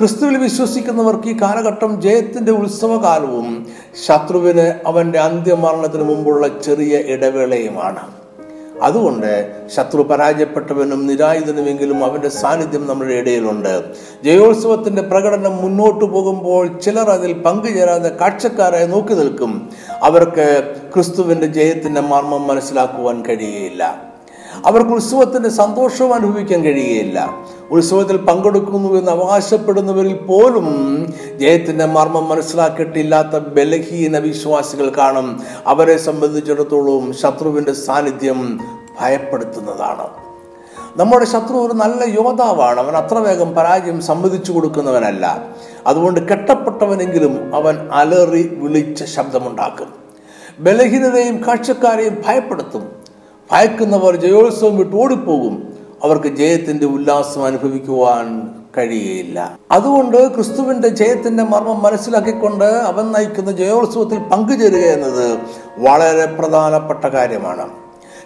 ക്രിസ്തുവിൽ വിശ്വസിക്കുന്നവർക്ക് ഈ കാലഘട്ടം ജയത്തിന്റെ ഉത്സവകാലവും ശത്രുവിന് അവന്റെ അന്ത്യമരണത്തിന് മുമ്പുള്ള ചെറിയ ഇടവേളയുമാണ്. അതുകൊണ്ട് ശത്രു പരാജയപ്പെട്ടവനും നിരായുധനുമെങ്കിലും അവന്റെ സാന്നിധ്യം നമ്മുടെ ഇടയിലുണ്ട്. ജയോത്സവത്തിന്റെ പ്രകടനം മുന്നോട്ട് പോകുമ്പോൾ ചിലർ അതിൽ പങ്കുചേരാതെ കാഴ്ചക്കാരായി നോക്കി നിൽക്കും. അവർക്ക് ക്രിസ്തുവിന്റെ ജയത്തിന്റെ മർമ്മം മനസ്സിലാക്കുവാൻ കഴിയുകയില്ല അവർക്ക് ഉത്സവത്തിന്റെ സന്തോഷവും അനുഭവിക്കാൻ കഴിയുകയില്ല. ഉത്സവത്തിൽ പങ്കെടുക്കുന്നു എന്ന് അവകാശപ്പെടുന്നവരിൽ പോലും ജയത്തിന്റെ മർമ്മം മനസ്സിലാക്കിയിട്ടില്ലാത്ത ബലഹീന വിശ്വാസികൾ കാണും. അവരെ സംബന്ധിച്ചിടത്തോളം ശത്രുവിന്റെ സാന്നിധ്യം ഭയപ്പെടുത്തുന്നതാണ്. നമ്മുടെ ശത്രു ഒരു നല്ല യോദ്ധാവാണ്. അവൻ അത്ര വേഗം പരാജയം സമ്മതിച്ചു കൊടുക്കുന്നവനല്ല. അതുകൊണ്ട് കെട്ടപ്പെട്ടവനെങ്കിലും അവൻ അലറി വിളിച്ച ശബ്ദമുണ്ടാക്കും. ബലഹീനതയും കാഴ്ചക്കാരെയും ഭയപ്പെടുത്തും. ഭയക്കുന്നവർ ജയോത്സവം വിട്ട് ഓടിപ്പോകും. അവർക്ക് ജയത്തിന്റെ ഉല്ലാസം അനുഭവിക്കുവാൻ കഴിയുകയില്ല അതുകൊണ്ട് ക്രിസ്തുവിന്റെ ജയത്തിന്റെ മർമ്മം മനസ്സിലാക്കിക്കൊണ്ട് അവൻ നയിക്കുന്ന ജയോത്സവത്തിൽ പങ്കുചേരുക എന്നത് വളരെ പ്രധാനപ്പെട്ട കാര്യമാണ്.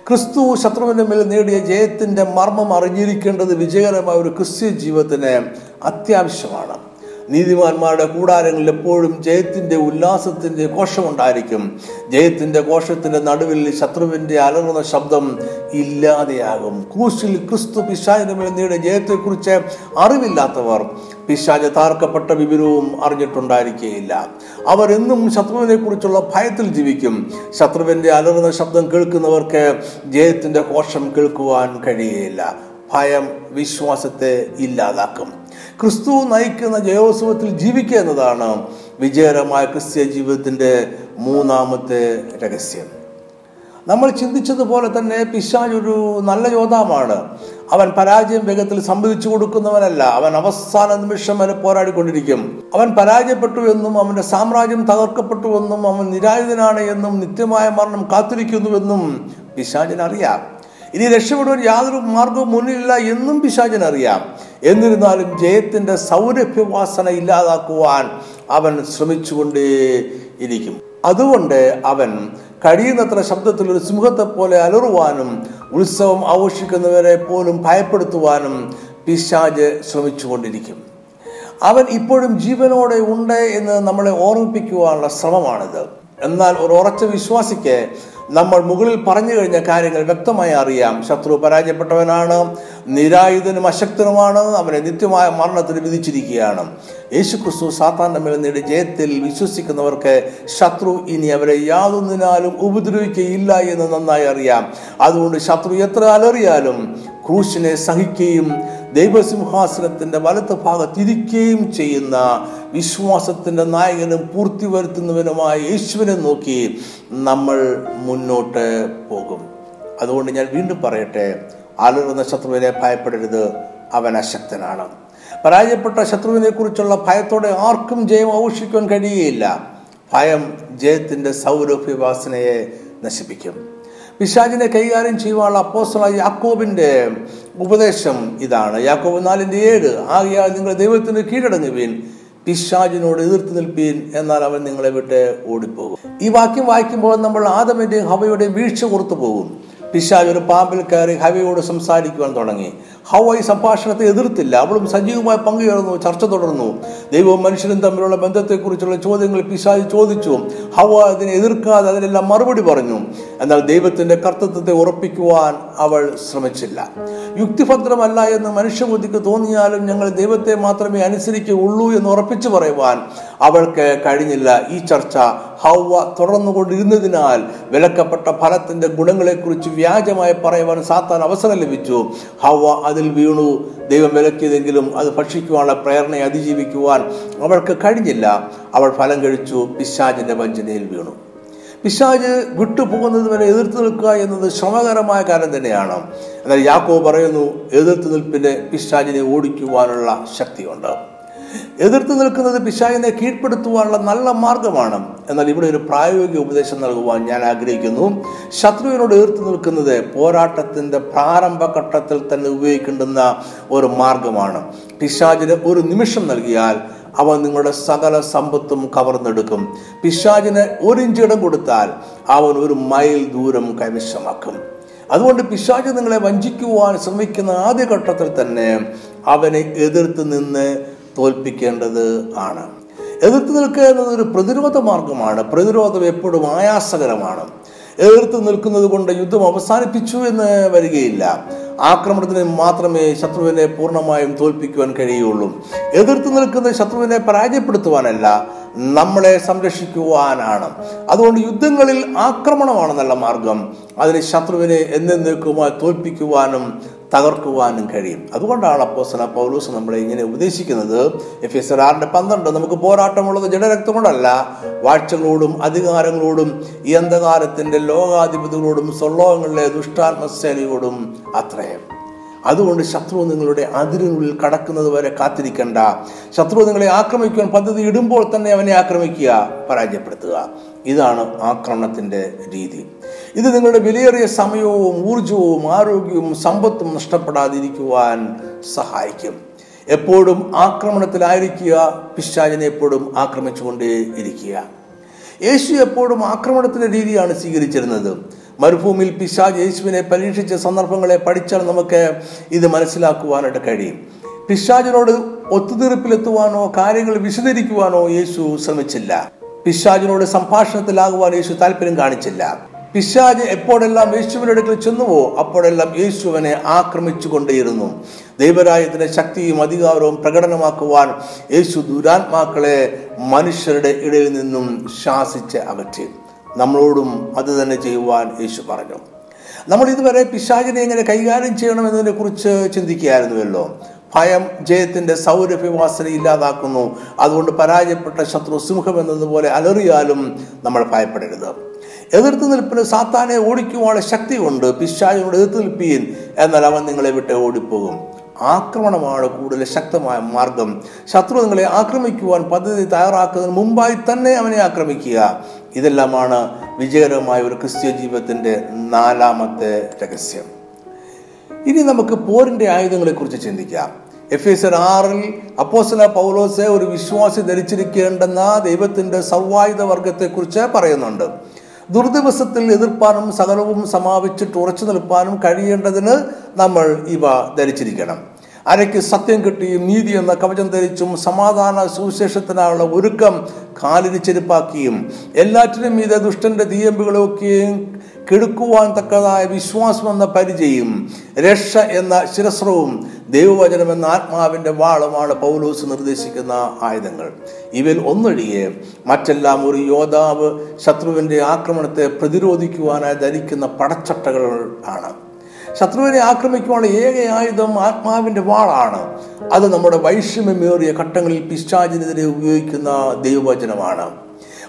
ക്രിസ്തു ശത്രുവിന്റെ മേൽ നേടിയ ജയത്തിന്റെ മർമ്മം അറിഞ്ഞിരിക്കേണ്ടത് വിജയകരമായ ഒരു ക്രിസ്ത്യ ജീവിതത്തിന് അത്യാവശ്യമാണ്. നീതിമാന്മാരുടെ കൂടാരങ്ങളിൽ എപ്പോഴും ജയത്തിന്റെ ഉല്ലാസത്തിന്റെ കോശമുണ്ടായിരിക്കും ജയത്തിന്റെ കോശത്തിന്റെ നടുവിൽ ശത്രുവിന്റെ അലറുന്ന ശബ്ദം ഇല്ലാതെയാകും. ക്രൂശിൽ ക്രിസ്തു പിശാചിന്റെ മേൽ ജയത്തെക്കുറിച്ച് അറിവില്ലാത്തവർ പിശാജ് താർക്കപ്പെട്ട വിവരവും അറിഞ്ഞിട്ടുണ്ടായിരിക്കുകയില്ല അവർ എന്നും ശത്രുവിനെ കുറിച്ചുള്ള ഭയത്തിൽ ജീവിക്കും. ശത്രുവിന്റെ അലറുന്ന ശബ്ദം കേൾക്കുന്നവർക്ക് ജയത്തിന്റെ കോശം കേൾക്കുവാൻ കഴിയുകയില്ല ഭയം വിശ്വാസത്തെ ഇല്ലാതാക്കും. ക്രിസ്തു നയിക്കുന്ന ജയോത്സവത്തിൽ ജീവിക്കുക എന്നതാണ് വിജയകരമായ ക്രിസ്ത്യ ജീവിതത്തിന്റെ മൂന്നാമത്തെ രഹസ്യം. നമ്മൾ ചിന്തിച്ചതുപോലെ തന്നെ പിശാജ് ഒരു നല്ല യോദ്ധാവാണ്. അവൻ പരാജയം വേഗത്തിൽ സംഭവിച്ചു കൊടുക്കുന്നവനല്ല. അവൻ അവസാന നിമിഷം വരെ പോരാടിക്കൊണ്ടിരിക്കും. അവൻ പരാജയപ്പെട്ടു എന്നും അവന്റെ സാമ്രാജ്യം തകർക്കപ്പെട്ടു എന്നും അവൻ നിരായുധനാണ് എന്നും നിത്യമായ മരണം കാത്തിരിക്കുന്നുവെന്നും പിശാചിനറിയാം. ഇനി രക്ഷപ്പെടുവാൻ യാതൊരു മാർഗവും മുന്നിലില്ല എന്നും പിശാചിനറിയാം. എന്നിരുന്നാലും ജയത്തിന്റെ സൗരഭ്യവാസന ഇല്ലാതാക്കുവാൻ അവൻ ശ്രമിച്ചുകൊണ്ടേ ഇരിക്കും. അതുകൊണ്ട് അവൻ കഴിയുന്നത്ര ശബ്ദത്തിൽ ഒരു സിംഹത്തെ പോലെ അലറുവാനും ഉത്സവം ആഘോഷിക്കുന്നവരെ പോലും ഭയപ്പെടുത്തുവാനും പിശാജ് ശ്രമിച്ചുകൊണ്ടിരിക്കും. അവൻ ഇപ്പോഴും ജീവനോടെ ഉണ്ട് എന്ന് നമ്മളെ ഓർമ്മിപ്പിക്കുവാനുള്ള ശ്രമമാണിത്. എന്നാൽ ഒരു ഉറച്ച വിശ്വാസിക്ക് നമ്മൾ മുകളിൽ പറഞ്ഞു കഴിഞ്ഞ കാര്യങ്ങൾ വ്യക്തമായി അറിയാം. ശത്രു പരാജയപ്പെട്ടവനാണ് നിരായുധനും അശക്തനുമാണ് അവനെ നിത്യമായ മരണത്തിന് വിധിച്ചിരിക്കുകയാണ്. യേശു ക്രിസ്തു സാത്താന്റെ മേൽ നേടിയ ജയത്തിൽ വിശ്വസിക്കുന്നവർക്ക് ശത്രു ഇനി അവരെ യാതൊന്നിനാലും ഉപദ്രവിക്കുകയില്ല എന്ന് നന്നായി അറിയാം. അതുകൊണ്ട് ശത്രു എത്ര അലറിയാലും ക്രൂശിനെ സഹിക്കുകയും ദൈവസിംഹാസനത്തിന്റെ വലത്ത് ഭാഗത്തിരിക്കുകയും ചെയ്യുന്ന വിശ്വാസത്തിന്റെ നായകനും പൂർത്തി വരുത്തുന്നവനുമായ യേശുവിനെ നോക്കി നമ്മൾ മുന്നോട്ട് പോകും. അതുകൊണ്ട് ഞാൻ വീണ്ടും പറയട്ടെ അലറുന്ന ശത്രുവിനെ ഭയപ്പെടരുത് അവൻ അശക്തനാണ്. പരാജയപ്പെട്ട ശത്രുവിനെ കുറിച്ചുള്ള ഭയത്തോടെ ആർക്കും ജയം ആഘോഷിക്കാൻ കഴിയുകയില്ല ഭയം ജയത്തിന്റെ സൗരഭ്യവാസനയെ നശിപ്പിക്കും. പിശാചിനെ കൈകാര്യം ചെയ്യുവാനുള്ള അപ്പോസ്റ്റലായ യാക്കോബിന്റെ ഉപദേശം ഇതാണ്. യാക്കോബ് നാലിന്റെ ഏഴ് ആകയാൽ നിങ്ങൾ ദൈവത്തിന് കീഴടങ്ങുവീൻ പിശാജിനോട് എതിർത്ത് നിൽപ്പീൻ എന്നാൽ അവൻ നിങ്ങളെ വിട്ട് ഓടിപ്പോകും. ഈ വാക്യം വായിക്കുമ്പോൾ നമ്മൾ ആദമിന്റെയും ഹവയുടെയും വീഴ്ച കൊടുത്തു പോകും പിശാജ് ഒരു പാമ്പിൽ കയറി ഹവയോട് സംസാരിക്കുവാൻ തുടങ്ങി. ഹവ ഈ സംഭാഷണത്തെ എതിർത്തില്ല. അവളും സജീവമായി പങ്കുചേർന്നു ചർച്ച തുടർന്നു. ദൈവവും മനുഷ്യനും തമ്മിലുള്ള ബന്ധത്തെക്കുറിച്ചുള്ള ചോദ്യങ്ങൾ പിശാജ് ചോദിച്ചു. ഹവ അതിനെ എതിർക്കാതെ അതിനെല്ലാം മറുപടി പറഞ്ഞു. എന്നാൽ ദൈവത്തിന്റെ കർത്തൃത്വത്തെ ഉറപ്പിക്കുവാൻ അവൾ ശ്രമിച്ചില്ല. യുക്തിഭദ്രമല്ല എന്ന് മനുഷ്യബുദ്ധിക്ക് തോന്നിയാലും ഞങ്ങൾ ദൈവത്തെ മാത്രമേ അനുസരിക്കുകയുള്ളൂ എന്ന് ഉറപ്പിച്ചു പറയുവാൻ അവൾക്ക് കഴിഞ്ഞില്ല. ഈ ചർച്ച ഹൗവ തുടർന്നുകൊണ്ടിരുന്നതിനാൽ വിലക്കപ്പെട്ട ഫലത്തിന്റെ ഗുണങ്ങളെക്കുറിച്ച് വ്യാജമായി പറയുവാൻ സാത്താൻ അവസരം ലഭിച്ചു. ഹൗവ അതിൽ വീണു. ദൈവം വിലക്കിയതെങ്കിലും അത് ഭക്ഷിക്കുവാനുള്ള പ്രേരണയെ അതിജീവിക്കുവാൻ അവൾക്ക് കഴിഞ്ഞില്ല. അവൾ ഫലം കഴിച്ചു. പിശാജിന്റെ വഞ്ചനയിൽ വീണു. പിശാജ് വിട്ടുപോകുന്നത് വരെ എതിർത്ത് നിൽക്കുക എന്നത് ശ്രമകരമായ കാര്യം തന്നെയാണ്. എന്നാൽ യാക്കോ പറയുന്നു എതിർത്ത് നിൽപ്പിന് പിശാജിനെ ഓടിക്കുവാനുള്ള ശക്തിയുണ്ട്. എതിർത്ത് നിൽക്കുന്നത് പിശാചിനെ കീഴ്പ്പെടുത്തുവാനുള്ള നല്ല മാർഗമാണ്. എന്നാൽ ഇവിടെ ഒരു പ്രായോഗിക ഉപദേശം നൽകുവാൻ ഞാൻ ആഗ്രഹിക്കുന്നു. ശത്രുവിനോട് എതിർത്ത് നിൽക്കുന്നത് പോരാട്ടത്തിന്റെ പ്രാരംഭഘട്ടത്തിൽ തന്നെ ഉപയോഗിക്കേണ്ടുന്ന ഒരു മാർഗമാണ്. പിശാചിന് ഒരു നിമിഷം നൽകിയാൽ അവൻ നിങ്ങളുടെ സകല സമ്പത്തും കവർന്നെടുക്കും. പിശാചിന് ഒരു ഇടം കൊടുത്താൽ അവൻ ഒരു മൈൽ ദൂരം കൈവശമാക്കും. അതുകൊണ്ട് പിശാച് നിങ്ങളെ വഞ്ചിക്കുവാൻ ശ്രമിക്കുന്ന ആദ്യഘട്ടത്തിൽ തന്നെ അവനെ എതിർത്ത് നിന്ന് തോൽപ്പിക്കേണ്ടത് ആണ്. എതിർത്ത് നിൽക്കുക എന്നത് ഒരു പ്രതിരോധ മാർഗമാണ്. പ്രതിരോധം എപ്പോഴും ആയാസകരമാണ്. എതിർത്ത് നിൽക്കുന്നത് കൊണ്ട് യുദ്ധം അവസാനിപ്പിച്ചു എന്ന് വരികയില്ല. ആക്രമണത്തിന് മാത്രമേ ശത്രുവിനെ പൂർണമായും തോൽപ്പിക്കുവാൻ കഴിയുള്ളൂ. എതിർത്ത് നിൽക്കുന്ന ശത്രുവിനെ പരാജയപ്പെടുത്തുവാനല്ല നമ്മളെ സംരക്ഷിക്കുവാനാണ്. അതുകൊണ്ട് യുദ്ധങ്ങളിൽ ആക്രമണമാണ് നല്ല മാർഗം. അതിന് ശത്രുവിനെ എന്നേക്കുമായി തോൽപ്പിക്കുവാനും തകർക്കുവാനും കഴിയും. അതുകൊണ്ടാണ് അപ്പോസന പൗലൂസ് നമ്മളെ ഇങ്ങനെ ഉപദേശിക്കുന്നത്. എഫ് എസ് ആറിന്റെ പന്ത്രണ്ട് നമുക്ക് പോരാട്ടമുള്ളത് ജഡരക്തം കൊണ്ടല്ല വാഴ്ചകളോടും അധികാരങ്ങളോടും ഈ അന്ധകാരത്തിന്റെ ലോകാധിപതികളോടും സ്വലോകങ്ങളിലെ ദുഷ്ടാത്മസേനയോടും അത്രയും അതുകൊണ്ട് ശത്രു നിങ്ങളുടെ അതിരിനുള്ളിൽ കടക്കുന്നത് വരെ കാത്തിരിക്കണ്ട. ശത്രു നിങ്ങളെ ആക്രമിക്കുവാൻ പദ്ധതി ഇടുമ്പോൾ തന്നെ അവനെ ആക്രമിക്കുക പരാജയപ്പെടുത്തുക. ഇതാണ് ആക്രമണത്തിന്റെ രീതി. ഇത് നിങ്ങളുടെ വിലയേറിയ സമയവും ഊർജവും ആരോഗ്യവും സമ്പത്തും നഷ്ടപ്പെടാതിരിക്കുവാൻ സഹായിക്കും. എപ്പോഴും ആക്രമണത്തിലായിരിക്കുക പിശാചിനെ എപ്പോഴും ആക്രമിച്ചുകൊണ്ടേ ഇരിക്കുക. യേശു എപ്പോഴും ആക്രമണത്തിന്റെ രീതിയാണ് സ്വീകരിച്ചിരുന്നത്. മരുഭൂമിയിൽ പിശാജ് യേശുവിനെ പരീക്ഷിച്ച സന്ദർഭങ്ങളെ പഠിച്ചാൽ നമുക്ക് ഇത് മനസ്സിലാക്കുവാനായിട്ട് കഴിയും. പിശാജിനോട് ഒത്തുതീർപ്പിലെത്തുവാനോ കാര്യങ്ങൾ വിശദീകരിക്കുവാനോ യേശു ശ്രമിച്ചില്ല. പിശാജിനോട് സംഭാഷണത്തിലാകുവാൻ യേശു താല്പര്യം കാണിച്ചില്ല. പിശാജ് എപ്പോഴെല്ലാം യേശുവിന്റെ അടുക്കൽ ചെന്നുവോ അപ്പോഴെല്ലാം യേശുവിനെ ആക്രമിച്ചു കൊണ്ടേയിരുന്നു ദൈവരായത്തിന്റെ ശക്തിയും അധികാരവും പ്രകടനമാക്കുവാൻ യേശു ദുരാത്മാക്കളെ മനുഷ്യരുടെ ഇടയിൽ നിന്നും ശാസിച്ച് അകറ്റി. നമ്മളോടും അത് തന്നെ ചെയ്യുവാൻ യേശു പറഞ്ഞു. നമ്മൾ ഇതുവരെ പിശാചിനെ എങ്ങനെ കൈകാര്യം ചെയ്യണം എന്നതിനെ കുറിച്ച് ചിന്തിക്കുകയായിരുന്നുവല്ലോ. ഭയം ജയത്തിന്റെ സൗരഭ്യവാസന ഇല്ലാതാക്കുന്നു. അതുകൊണ്ട് പരാജയപ്പെട്ട ശത്രു സിംഹം എന്നതുപോലെ അലറിയാലും നമ്മൾ ഭയപ്പെടരുത്. എതിർത്ത് നിൽപ്പിന് സാത്താനെ ഓടിക്കുവാനുള്ള ശക്തിയുണ്ട്. പിശാചിനോട് എതിർത്ത് നിൽപ്പീൻ. എന്നാൽ അവൻ നിങ്ങളെ വിട്ട് ഓടിപ്പോകും. ആക്രമണമാണ് കൂടുതൽ ശക്തമായ മാർഗം. ശത്രു നിങ്ങളെ ആക്രമിക്കുവാൻ പദ്ധതി തയ്യാറാക്കുന്നതിന് മുമ്പായി തന്നെ അവനെ ആക്രമിക്കുക. ഇതെല്ലാമാണ് വിജയകരമായ ഒരു ക്രിസ്ത്യ ജീവിതത്തിന്റെ നാലാമത്തെ രഹസ്യം. ഇനി നമുക്ക് പോരിന്റെ ആയുധങ്ങളെക്കുറിച്ച് ചിന്തിക്കാം. എഫ് എസ് ആറിൽ അപ്പോസല പൗലോസെ ഒരു വിശ്വാസി ധരിച്ചിരിക്കേണ്ടെന്ന ദൈവത്തിന്റെ സർവായുധ വർഗത്തെ കുറിച്ച് പറയുന്നുണ്ട്. ദുർദിവസത്തിൽ എതിർപ്പാനും സകലവും സമാപിച്ചിട്ട് ഉറച്ചു നിൽപ്പാനും കഴിയേണ്ടതിന് നമ്മൾ ഇവ ധരിച്ചിരിക്കണം. അരയ്ക്ക് സത്യം കിട്ടിയും നീതി എന്ന കവചം ധരിച്ചും സമാധാന സുവിശേഷത്തിനായുള്ള ഒരുക്കം കാലിന് ചെരുപ്പാക്കിയും എല്ലാറ്റിനും മീതെ ദുഷ്ടന്റെ തീയമ്പുകളൊക്കെയും കെടുക്കുവാൻ തക്കതായ വിശ്വാസം എന്ന പരിചയം രക്ഷ എന്ന ശിരസ്രവും ദൈവവചനം എന്ന ആത്മാവിന്റെ വാളുമാണ് പൗലോസ് നിർദ്ദേശിക്കുന്ന ആയുധങ്ങൾ. ഇവയിൽ ഒന്നൊഴികെ മറ്റെല്ലാം ഒരു യോദ്ധാവ് ശത്രുവിന്റെ ആക്രമണത്തെ പ്രതിരോധിക്കുവാനായി ധരിക്കുന്ന പടച്ചട്ടകൾ ആണ്. ശത്രുവിനെ ആക്രമിക്കുവാനുള്ള ഏക ആയുധം ആത്മാവിന്റെ വാളാണ്. അത് നമ്മുടെ വൈഷമ്യമേറിയ ഘട്ടങ്ങളിൽ പിശാചിനെതിരെ ഉപയോഗിക്കുന്ന ദൈവവചനമാണ്.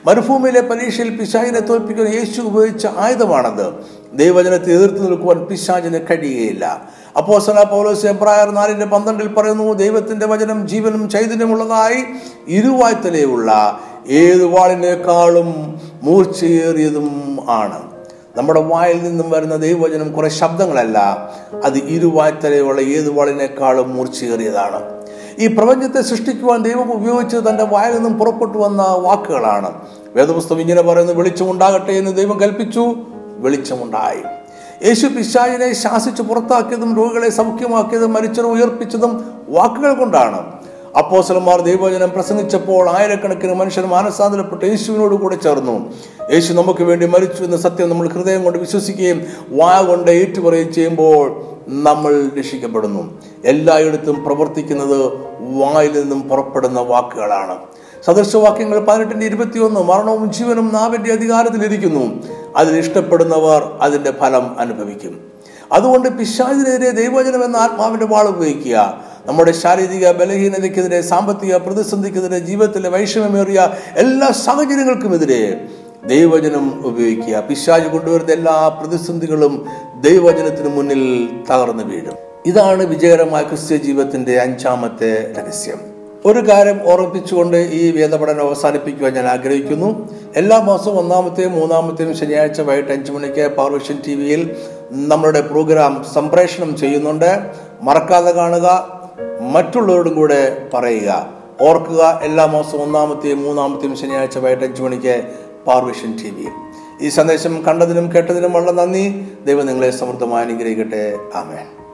മരുഭൂമിയിലെ പരീക്ഷയിൽ പിശാചിനെ തോൽപ്പിക്കുന്ന യേശു ഉപയോഗിച്ച ആയുധമാണത്. ദൈവവചനത്തെ എതിർത്ത് നിൽക്കുവാൻ പിശാചിന് കഴിയുകയില്ല. അപ്പോ സല പൗലോസ് എബ്രായർ നാലിന്റെ പന്ത്രണ്ടിൽ പറയുന്നു ദൈവത്തിന്റെ വചനം ജീവനും ചൈതന്യമുള്ളതായി ഇരുവായ്ത്തലയുള്ള ഏത് വാളിനേക്കാളും മൂർച്ചയേറിയതും ആണ്. നമ്മുടെ വായിൽ നിന്നും വരുന്ന ദൈവവചനം കുറെ ശബ്ദങ്ങളല്ല അത് ഇരുവായ്ത്തലയുള്ള ഏത് വാളിനേക്കാളും മൂർച്ചയേറിയതാണ്. ഈ പ്രപഞ്ചത്തെ സൃഷ്ടിക്കുവാൻ ദൈവം ഉപയോഗിച്ചത് തന്റെ വായിൽ നിന്നും പുറപ്പെട്ടു വന്ന വാക്കുകളാണ്. വേദപുസ്തകം ഇങ്ങനെ പറയുന്നു വെളിച്ചമുണ്ടാകട്ടെ എന്ന് ദൈവം കൽപ്പിച്ചു വെളിച്ചമുണ്ടായി യേശു പിശാചിനെ ശാസിച്ച് പുറത്താക്കിയതും രോഗികളെ സൗഖ്യമാക്കിയതും മരിച്ചവരെ ഉയർപ്പിച്ചതും വാക്കുകൾ കൊണ്ടാണ്. അപ്പോസലന്മാർ ദൈവവചനം പ്രസംഗിച്ചപ്പോൾ ആയിരക്കണക്കിന് മനുഷ്യർ മാനസാന്തരപ്പെട്ട് യേശുവിനോട് കൂടെ ചേർന്നു. യേശു നമുക്ക് വേണ്ടി മരിച്ചു എന്ന സത്യം നമ്മൾ ഹൃദയം കൊണ്ട് വിശ്വസിക്കുകയും വായ കൊണ്ട് ഏറ്റുപറയുകയും ചെയ്യുമ്പോൾ നമ്മൾ രക്ഷിക്കപ്പെടുന്നു. എല്ലായിടത്തും പ്രവർത്തിക്കുന്നത് വായിൽ നിന്നും പുറപ്പെടുന്ന വാക്കുകളാണ്. സദൃശവാക്യങ്ങൾ പതിനെട്ടിന്റെ ഇരുപത്തിയൊന്ന് മരണവും ജീവനും നാവിന്റെ അധികാരത്തിലിരിക്കുന്നു. അതിൽ ഇഷ്ടപ്പെടുന്നവർ അതിന്റെ ഫലം അനുഭവിക്കും. അതുകൊണ്ട് പിശാചിനെതിരെ ദൈവവചനം എന്ന ആത്മാവിന്റെ വാൾ ഉപയോഗിക്കുക. നമ്മുടെ ശാരീരിക ബലഹീനതയ്ക്കെതിരെ സാമ്പത്തിക പ്രതിസന്ധിക്കെതിരെ ജീവിതത്തിലെ വൈഷമ്യമേറിയ എല്ലാ സാഹചര്യങ്ങൾക്കുമെതിരെ ദൈവവചനം ഉപയോഗിക്കുക. പിശാജ് കൊണ്ടുവരുന്ന എല്ലാ പ്രതിസന്ധികളും ദൈവവചനത്തിന് മുന്നിൽ തകർന്നു വീഴും. ഇതാണ് വിജയകരമായ ക്രിസ്ത്യ ജീവിതത്തിന്റെ അഞ്ചാമത്തെ രഹസ്യം. ഒരു കാര്യം ഓർമ്മിപ്പിച്ചുകൊണ്ട് ഈ വേദപഠനം അവസാനിപ്പിക്കുവാൻ ഞാൻ ആഗ്രഹിക്കുന്നു. എല്ലാ മാസവും ഒന്നാമത്തെയും മൂന്നാമത്തെയും ശനിയാഴ്ച വൈകിട്ട് അഞ്ചു മണിക്ക് പവർവിഷൻ ടി വിയിൽ നമ്മളുടെ പ്രോഗ്രാം സംപ്രേഷണം ചെയ്യുന്നുണ്ട്. മറക്കാതെ കാണുക. മറ്റുള്ളവരോടും കൂടെ പറയുക. ഓർക്കുക എല്ലാ മാസവും ഒന്നാമത്തെയും മൂന്നാമത്തെയും ശനിയാഴ്ച വൈകിട്ട് അഞ്ചു മണിക്ക് പാർവിഷൻ ടി വി. ഈ സന്ദേശം കണ്ടതിനും കേട്ടതിനും വളരെ നന്ദി. ദൈവം നിങ്ങളെ സമൃദ്ധമായി അനുഗ്രഹിക്കട്ടെ. ആമേൻ.